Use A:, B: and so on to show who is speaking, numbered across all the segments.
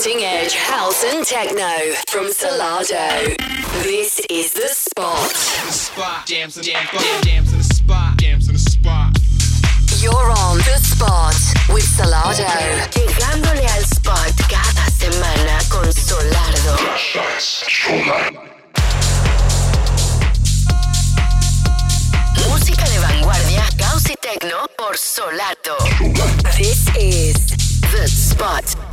A: Cutting edge house and techno from Solardo. This is the spot. The
B: spot. Jams and jam, jam, in the spot. Jams in the spot.
A: You're on the spot with Solardo. Llegándole al spot cada semana con Solardo. Música de vanguardia, caos y techno por Solardo. This is The Spot.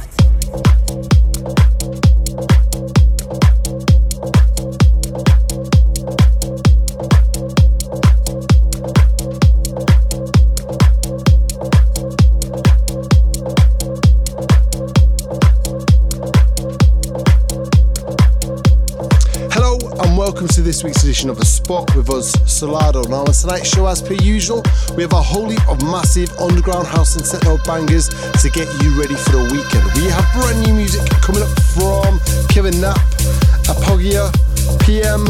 C: Welcome to this week's edition of The Spot with us, Solardo. Now on tonight's show, as per usual, we have a whole heap of massive underground house and techno bangers to get you ready for the weekend. We have brand new music coming up from Kevin Knapp, Apogia, PM,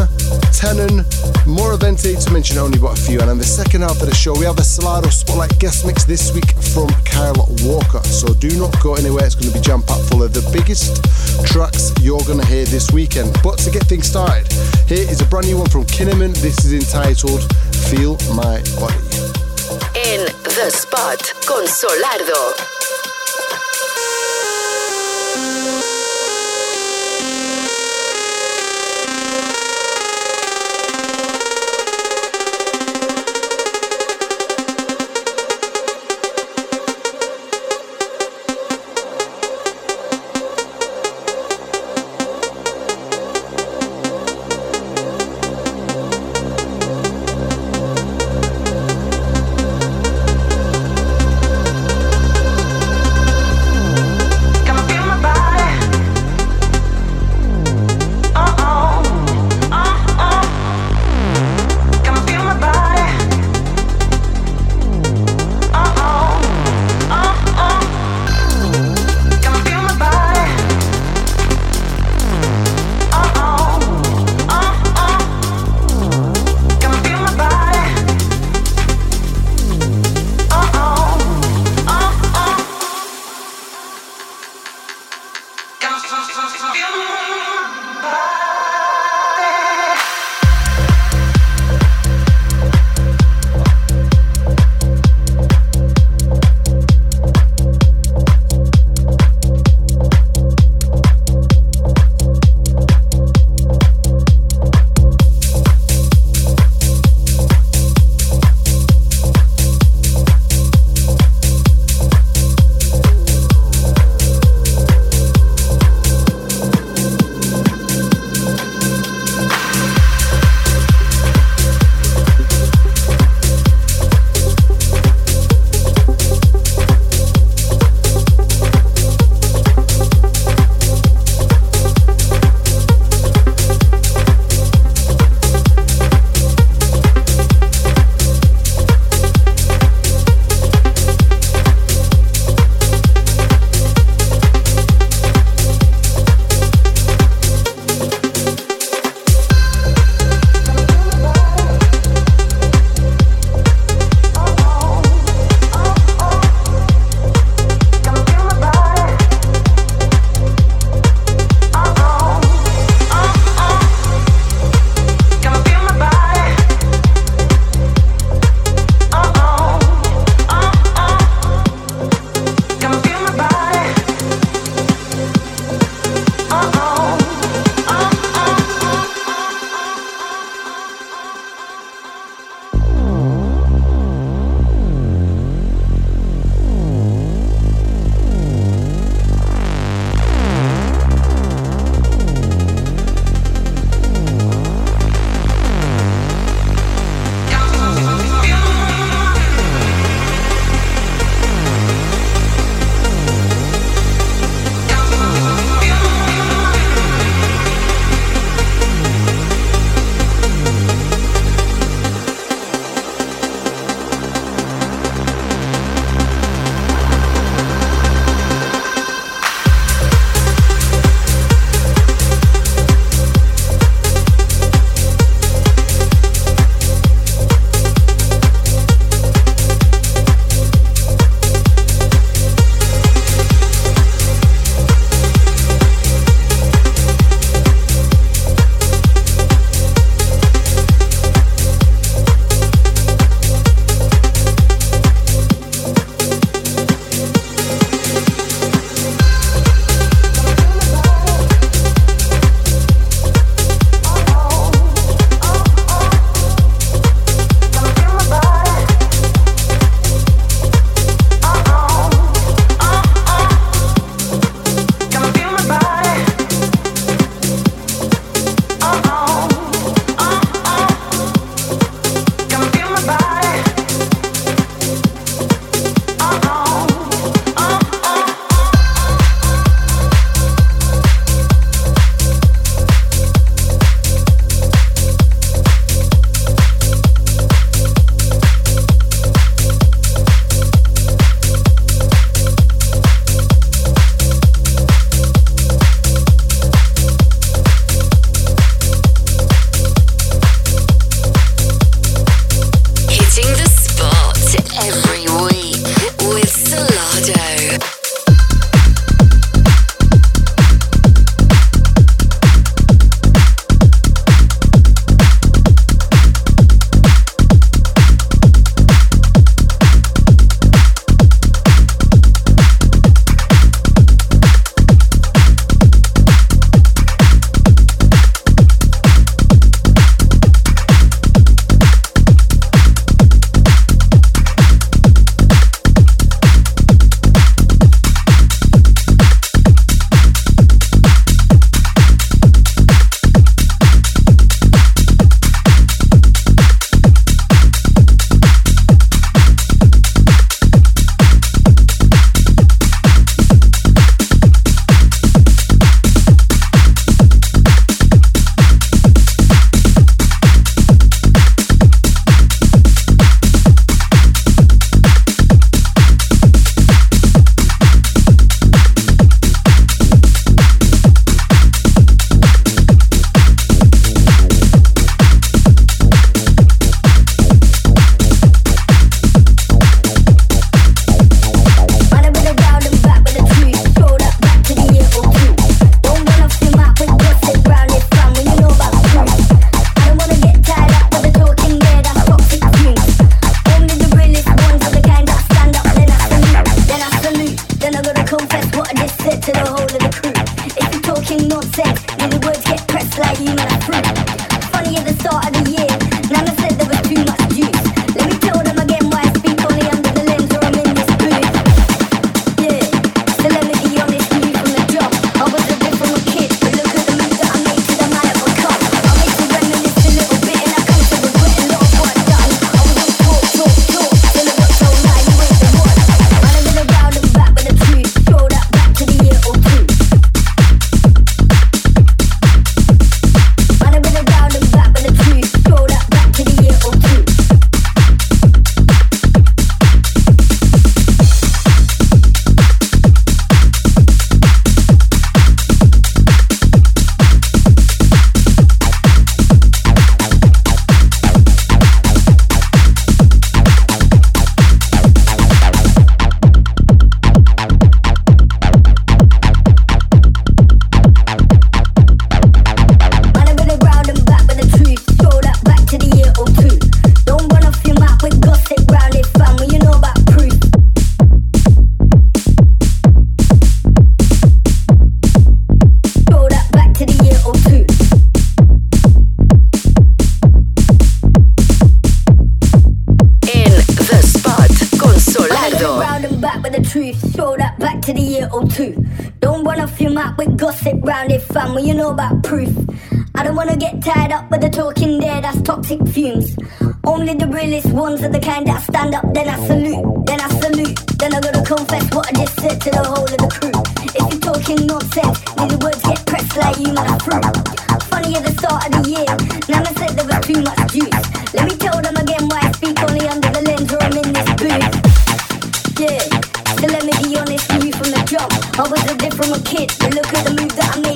C: Tenon, Moravente to mention only but a few. And in the second half of the show, we have a Solardo Spotlight guest mix this week from Kyle Walker. So do not go anywhere, it's going to be jam packed full of the biggest tracks you're going to hear this weekend. But to get things started, here is a brand new one from Kinnaman. This is entitled Feel My Body.
A: En The Spot con Solardo.
D: Only the realest ones are the kind that I stand up, then I salute, then I salute. Then I gotta confess what I just said to the whole of the crew. If you're talking nonsense, then the words get pressed like you might fruit. Funny at the start of the year, Nana said there was too much juice. Let me tell them again why I speak only under the lens where I'm in this booth. Yeah, so let me be honest to you from the jump. I was a different kid, but look at the move that I'm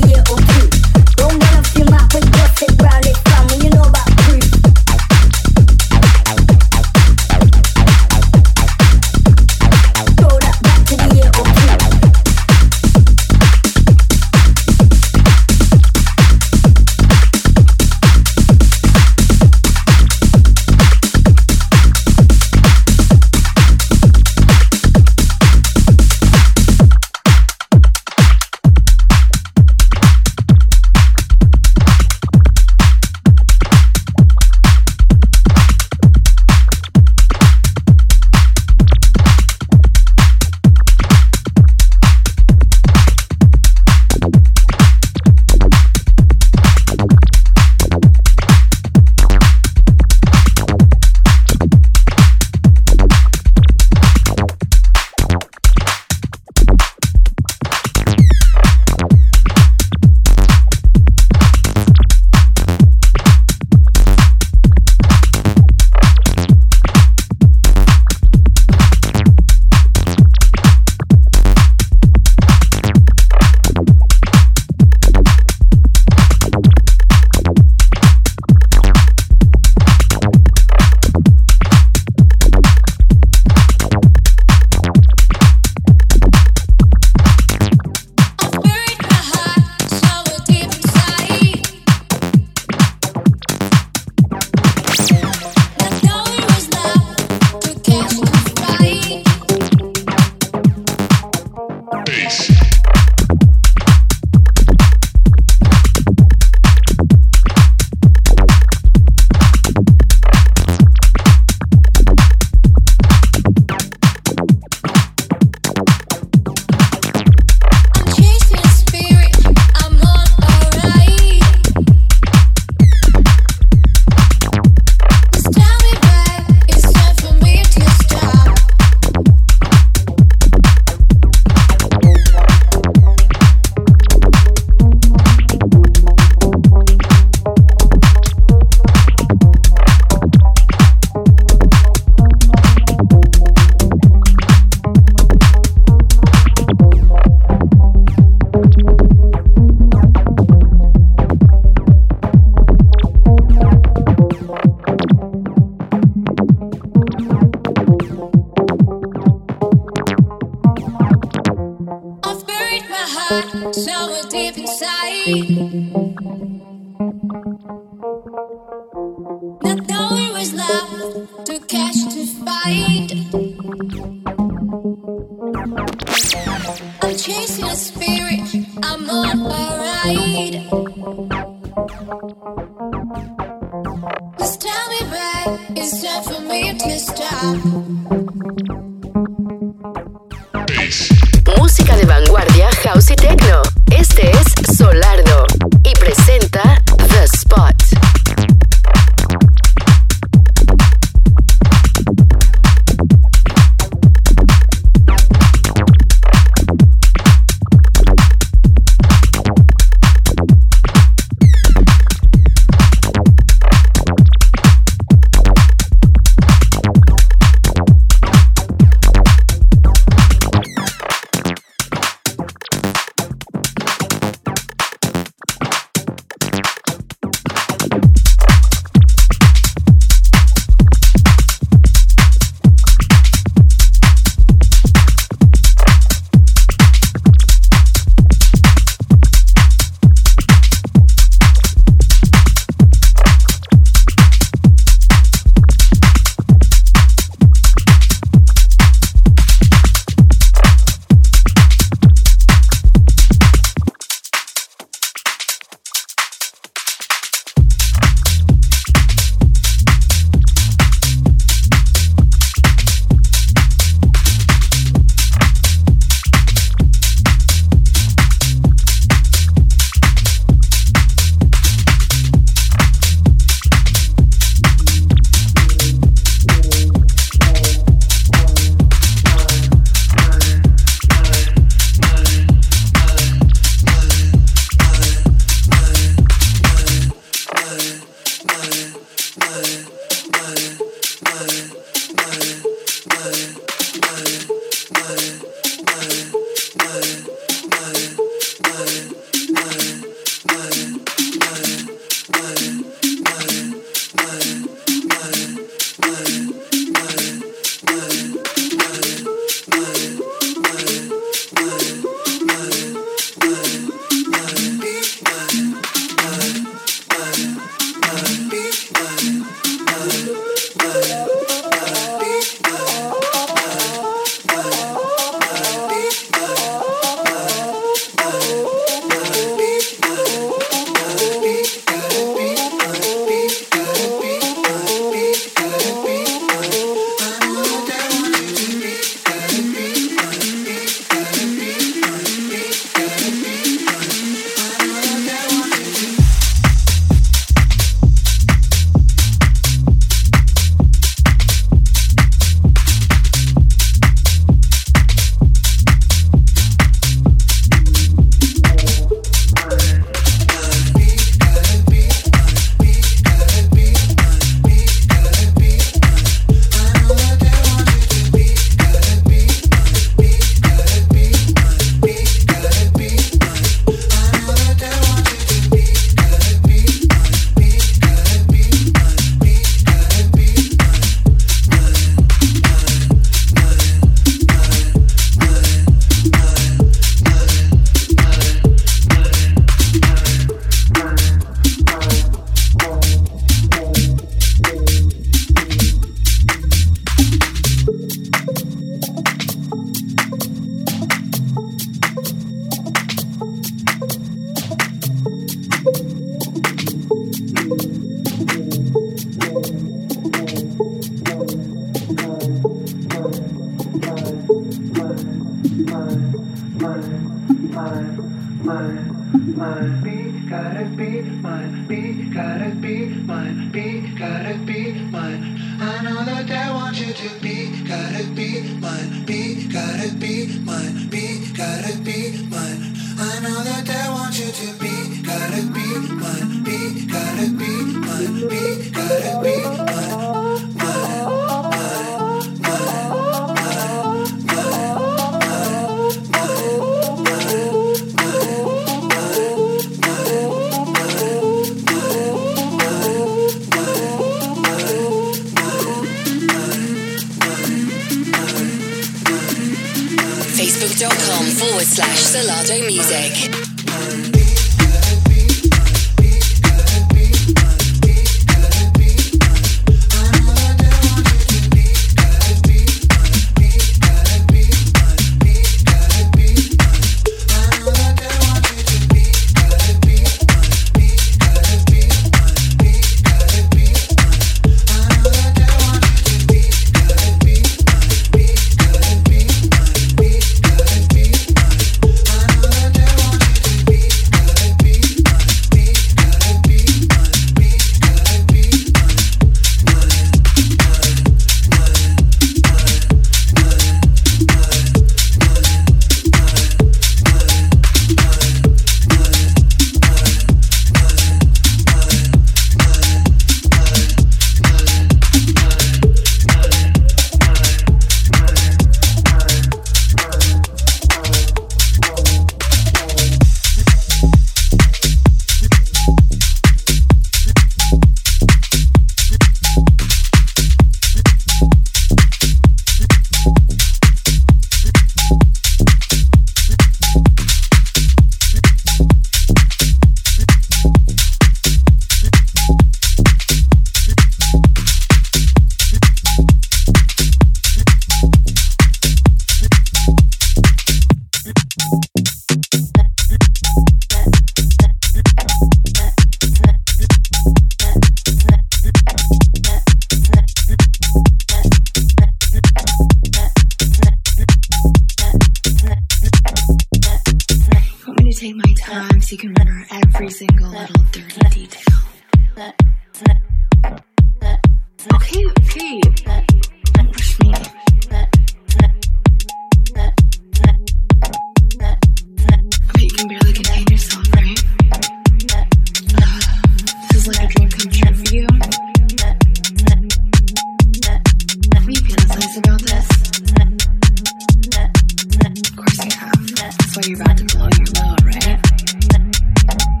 E: That's why you're about to blow your load, right?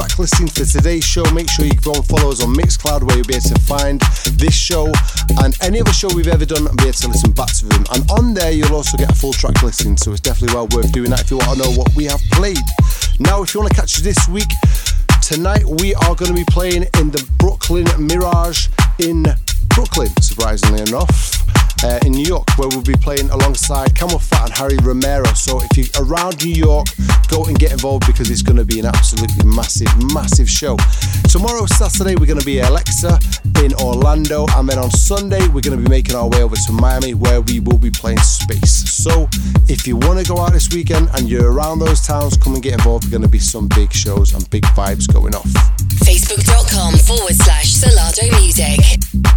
C: Track listing for today's show, make sure you go and follow us on Mixcloud, where you'll be able to find this show and any other show we've ever done and be able to listen back to them. And on there, you'll also get a full track listing, so it's definitely well worth doing that if you want to know what we have played. Now, if you want to catch us this week, tonight we are going to be playing in the Brooklyn Mirage in Brooklyn, surprisingly enough. Uh, in New York, where we'll be playing alongside CamelPhat and Harry Romero. So if you're around New York, go and get involved because it's going to be an absolutely massive, massive show. Tomorrow, Saturday, we're going to be Alexa in Orlando, and then on Sunday, we're going to be making our way over to Miami, where we will be playing Space. So if you want to go out this weekend and you're around those towns, come and get involved. There's going to be some big shows and big vibes going off.
A: Facebook.com forward slash Solardo Music.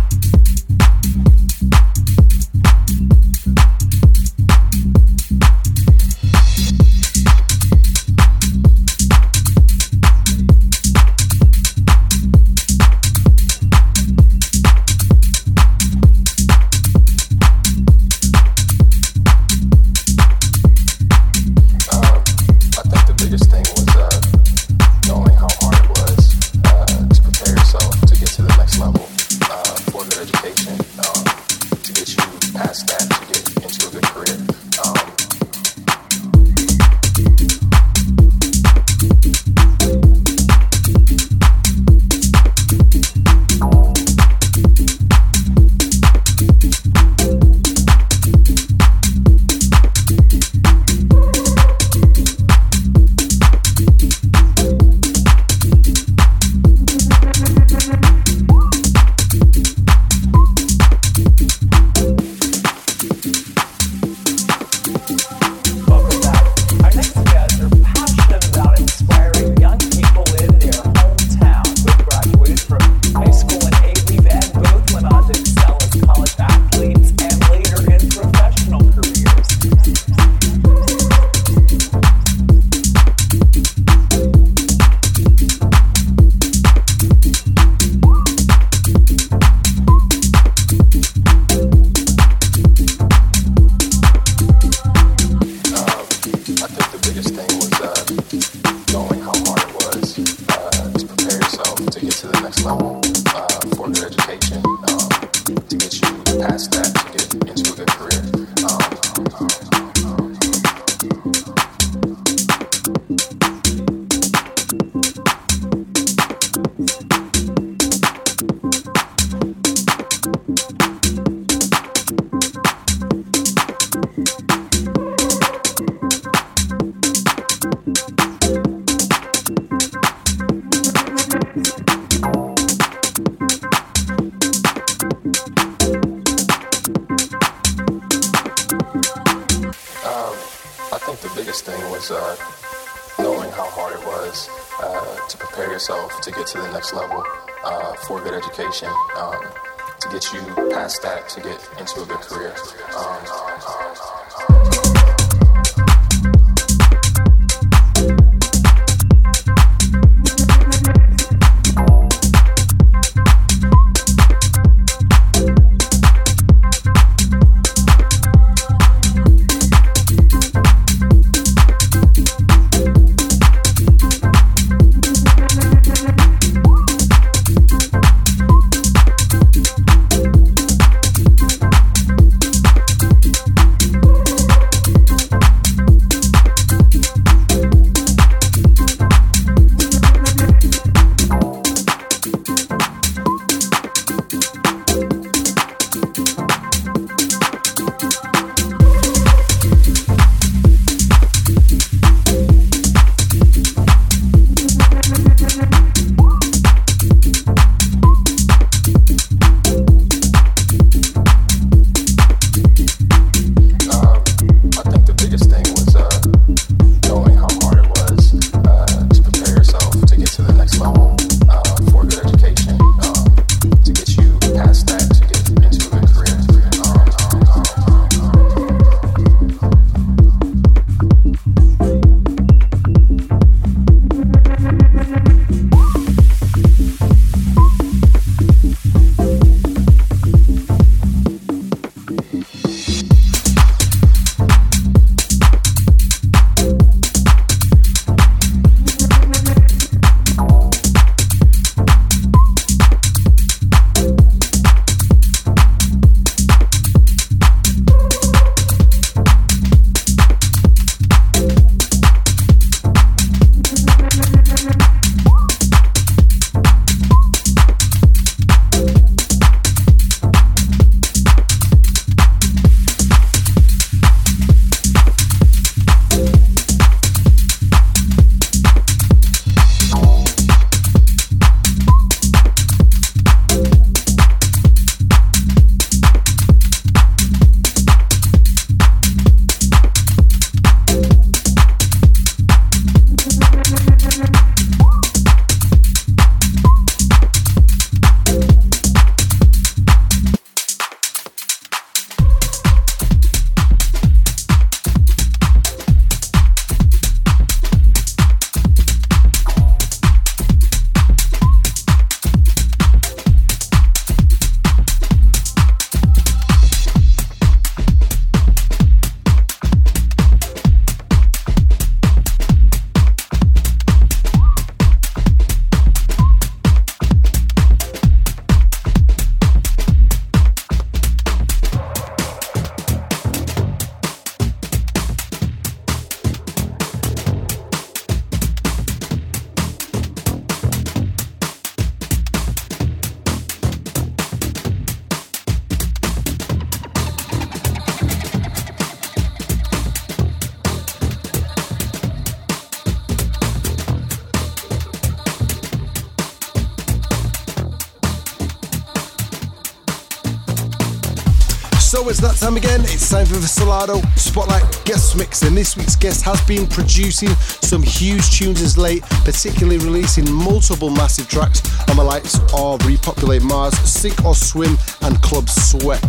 C: Time again, it's time for the Solardo Spotlight Guest Mix, and this week's guest has been producing some huge tunes as late, particularly releasing multiple massive tracks on the likes of Repopulate Mars, Sink or Swim, and Club Sweat.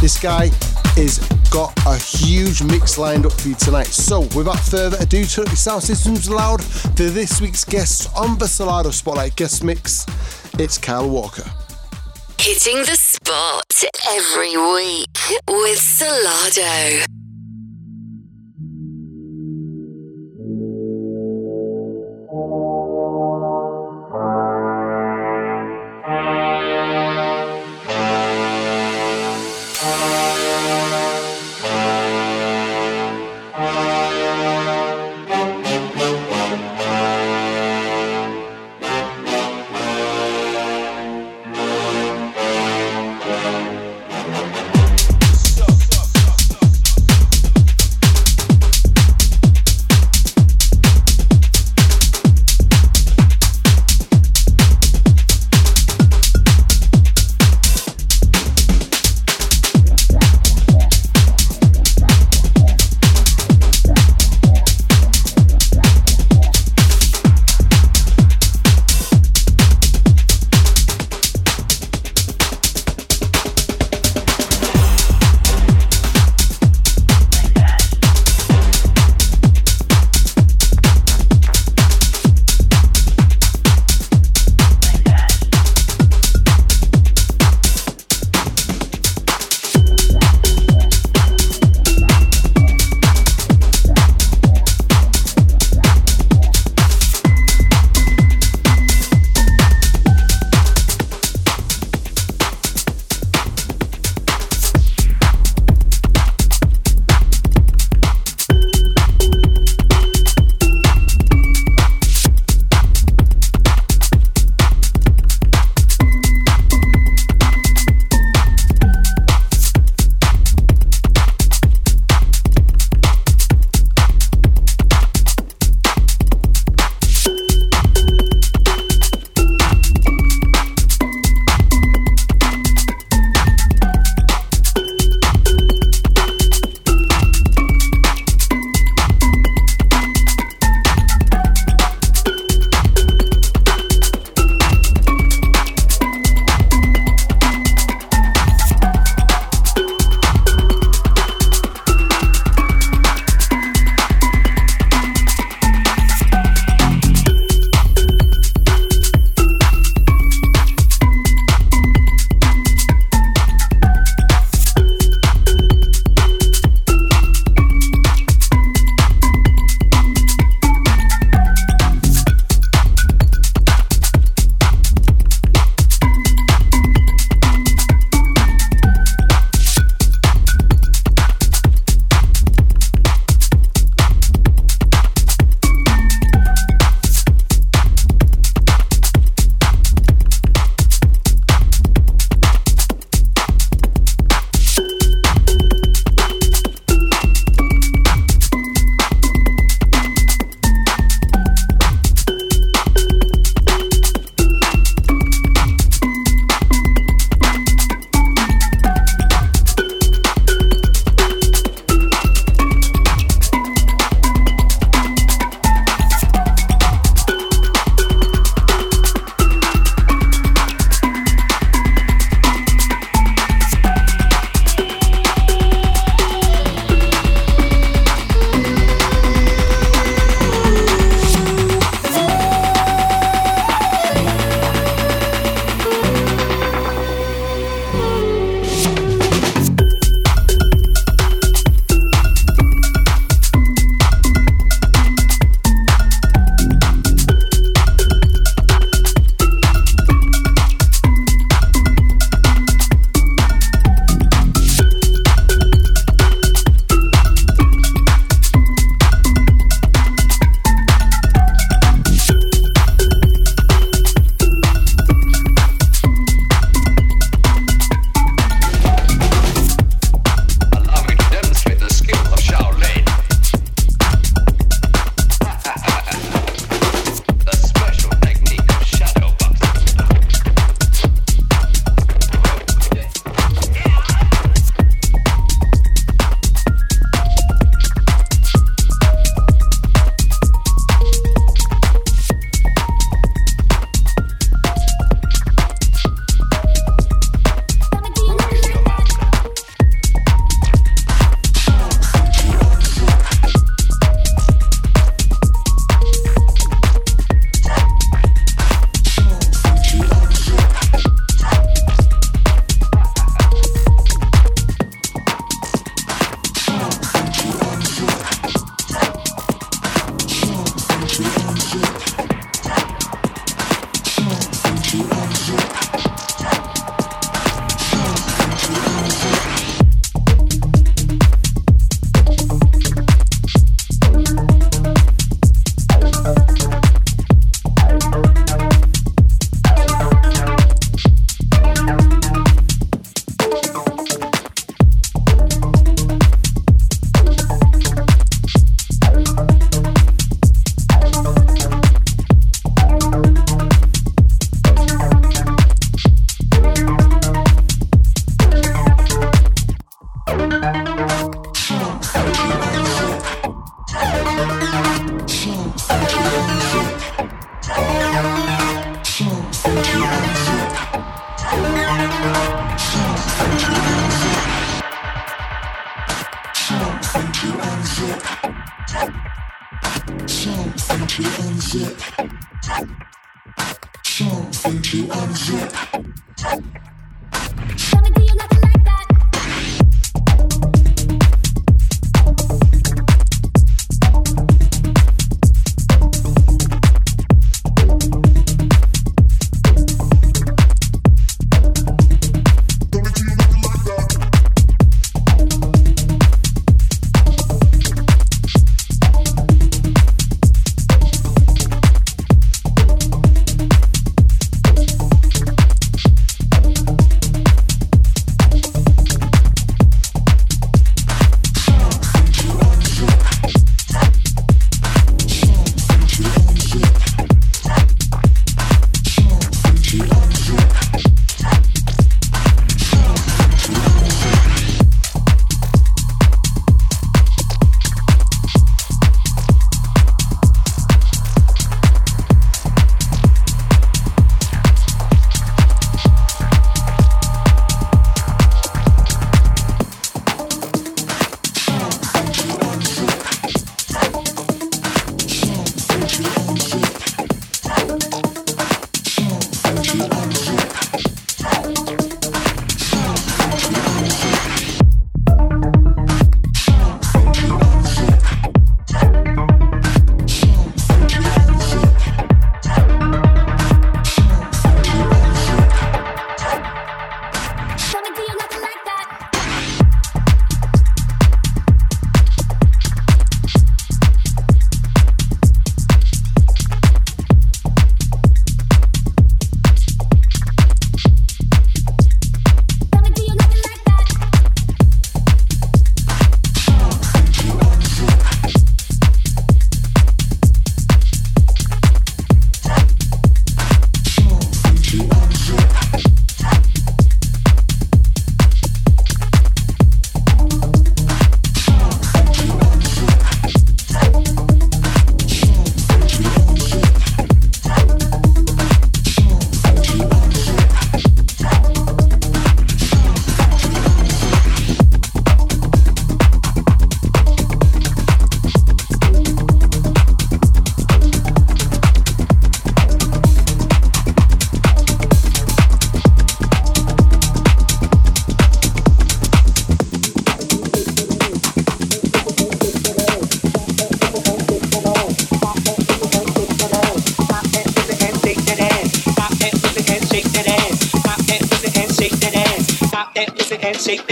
C: This guy is got a huge mix lined up for you tonight. So, without further ado, turn your sound systems loud for this week's guest on the Solardo Spotlight Guest Mix. It's Kyle Walker.
A: Hitting the spot every week with Solardo.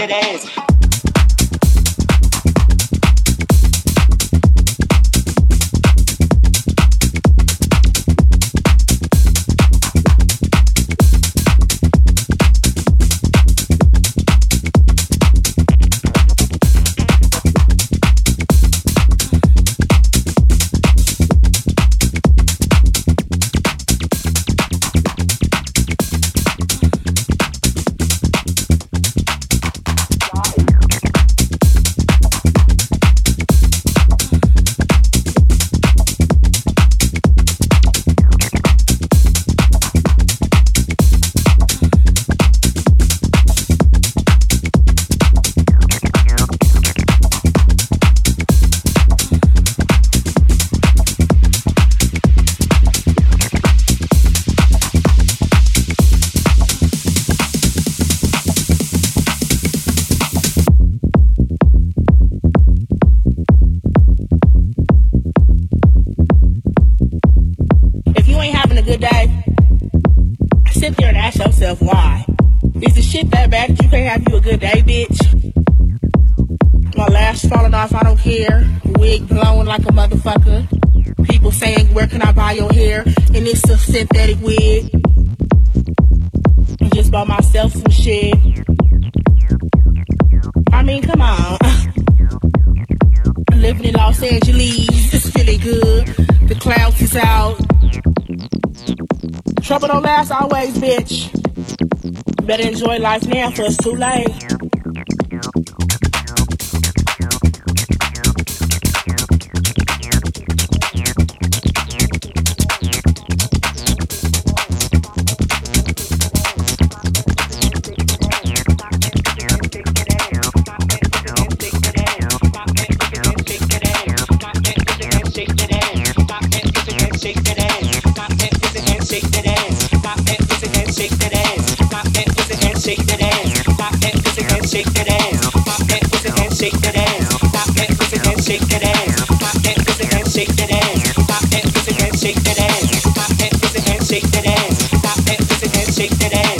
F: it is.
G: by myself and shit. I mean, come on. Living in Los Angeles, it's feeling good. The clouds is out. Trouble don't last always, bitch. Better enjoy life now, for it's too late.
F: shake that ass. Pop that pussy and shake that ass. Pop that pussy and shake that ass. Pop that pussy and shake that ass. Pop that pussy and shake that ass. Pop that pussy and shake that ass. Pop that pussy and shake that ass.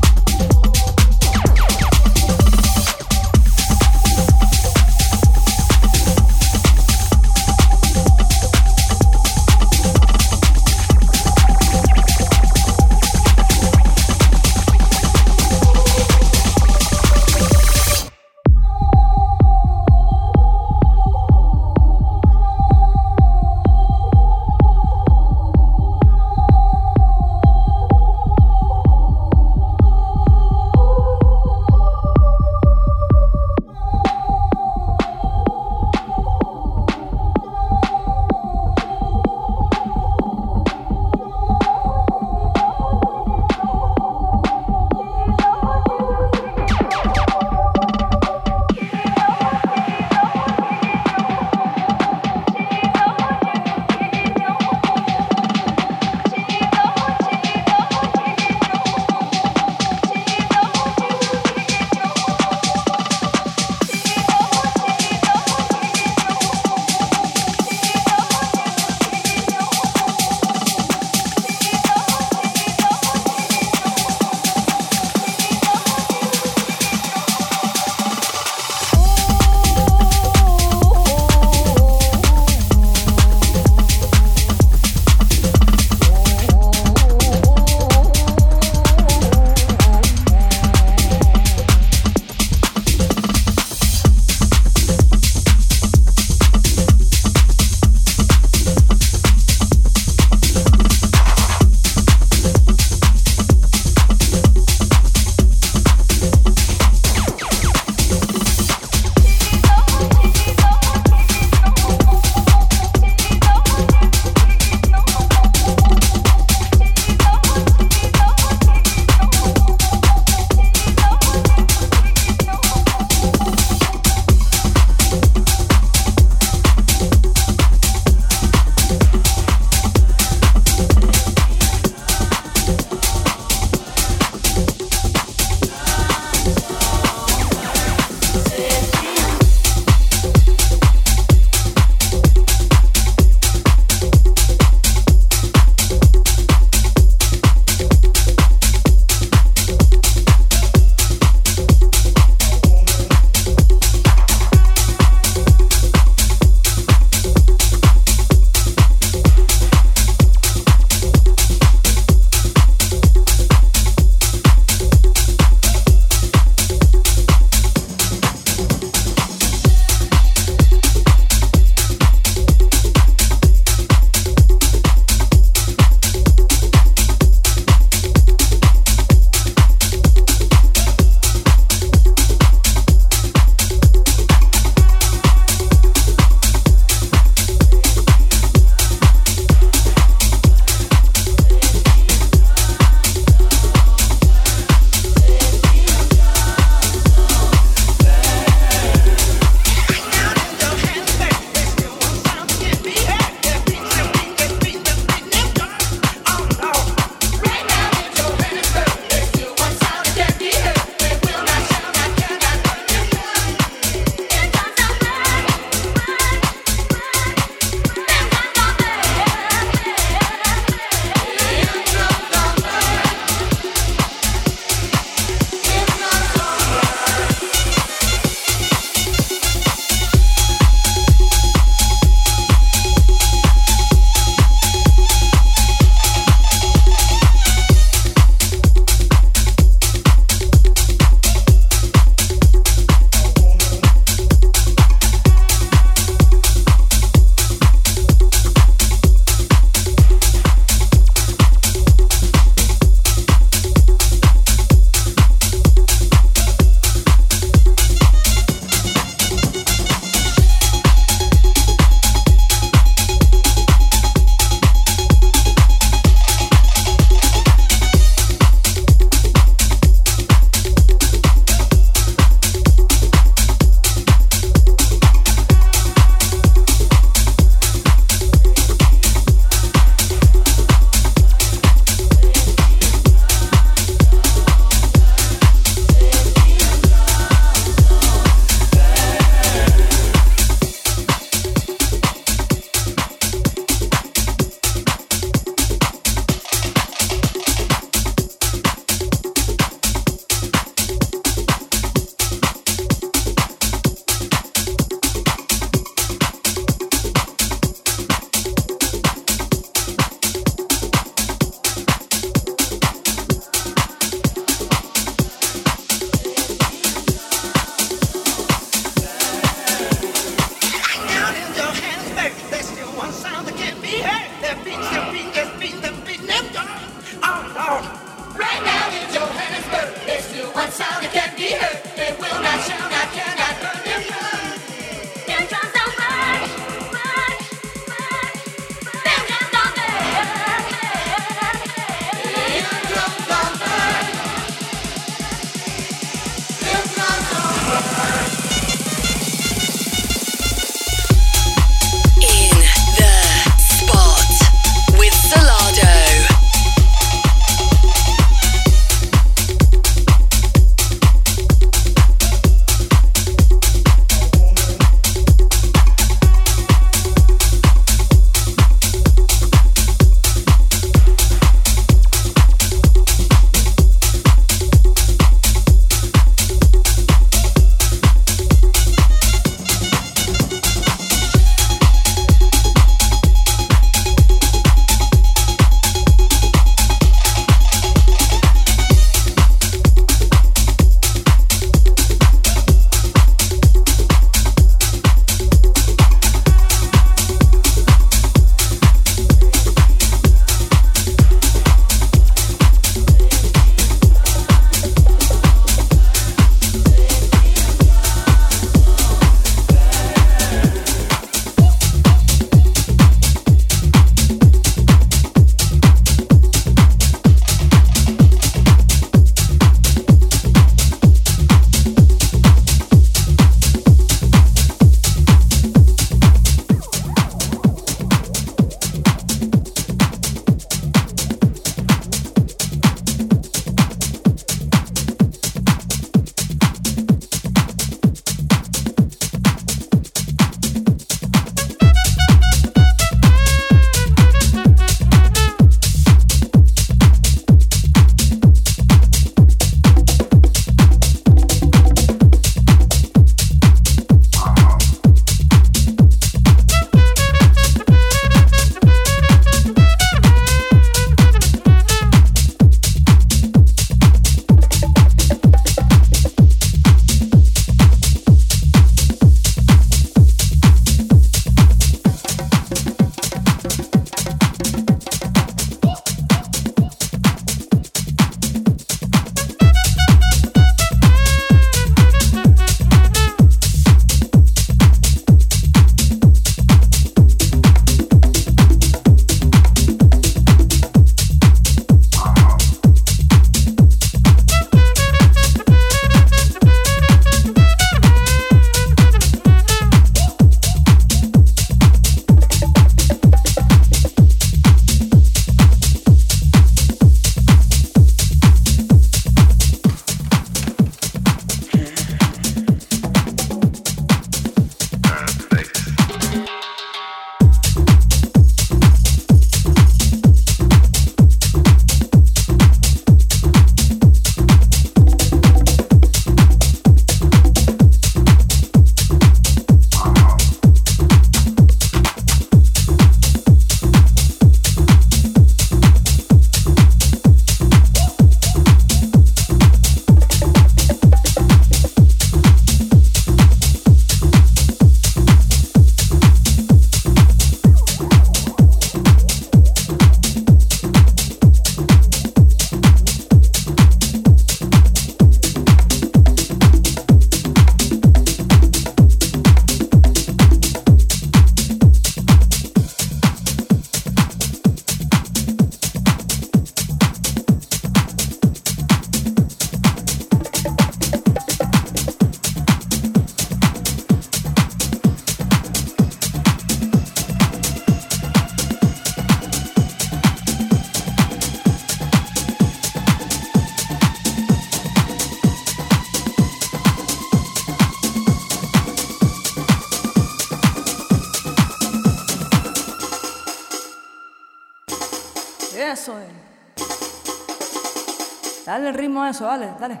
H: Eso, dale, dale.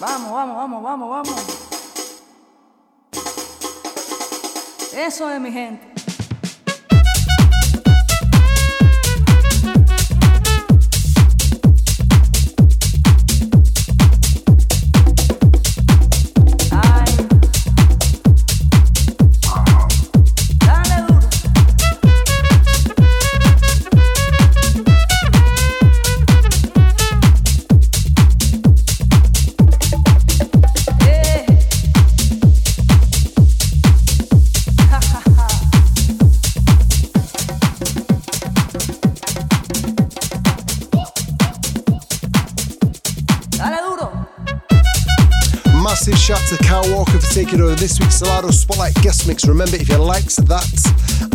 H: Vamos, vamos, vamos, vamos, vamos. Eso es mi gente.
C: Taking over this week's Solardo Spotlight guest mix. Remember, if you liked that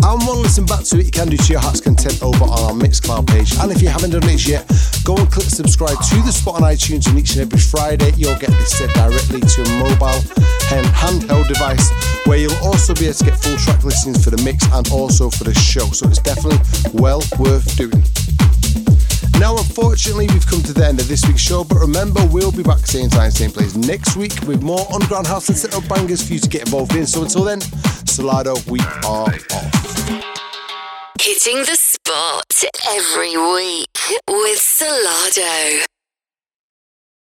C: and want to listen back to it, you can do to your heart's content over on our Mixcloud page. And if you haven't done it yet, go and click subscribe to the spot on iTunes, and each and every Friday you'll get this sent directly to your mobile and handheld device, where you'll also be able to get full track listings for the mix and also for the show. So it's definitely well worth doing. Now, unfortunately, we've come to the end of this week's show, but remember, we'll be back same time, same place next week with more underground house and set up bangers for you to get involved in. So until then, Solardo, we are off.
A: Hitting the spot every week with Solardo.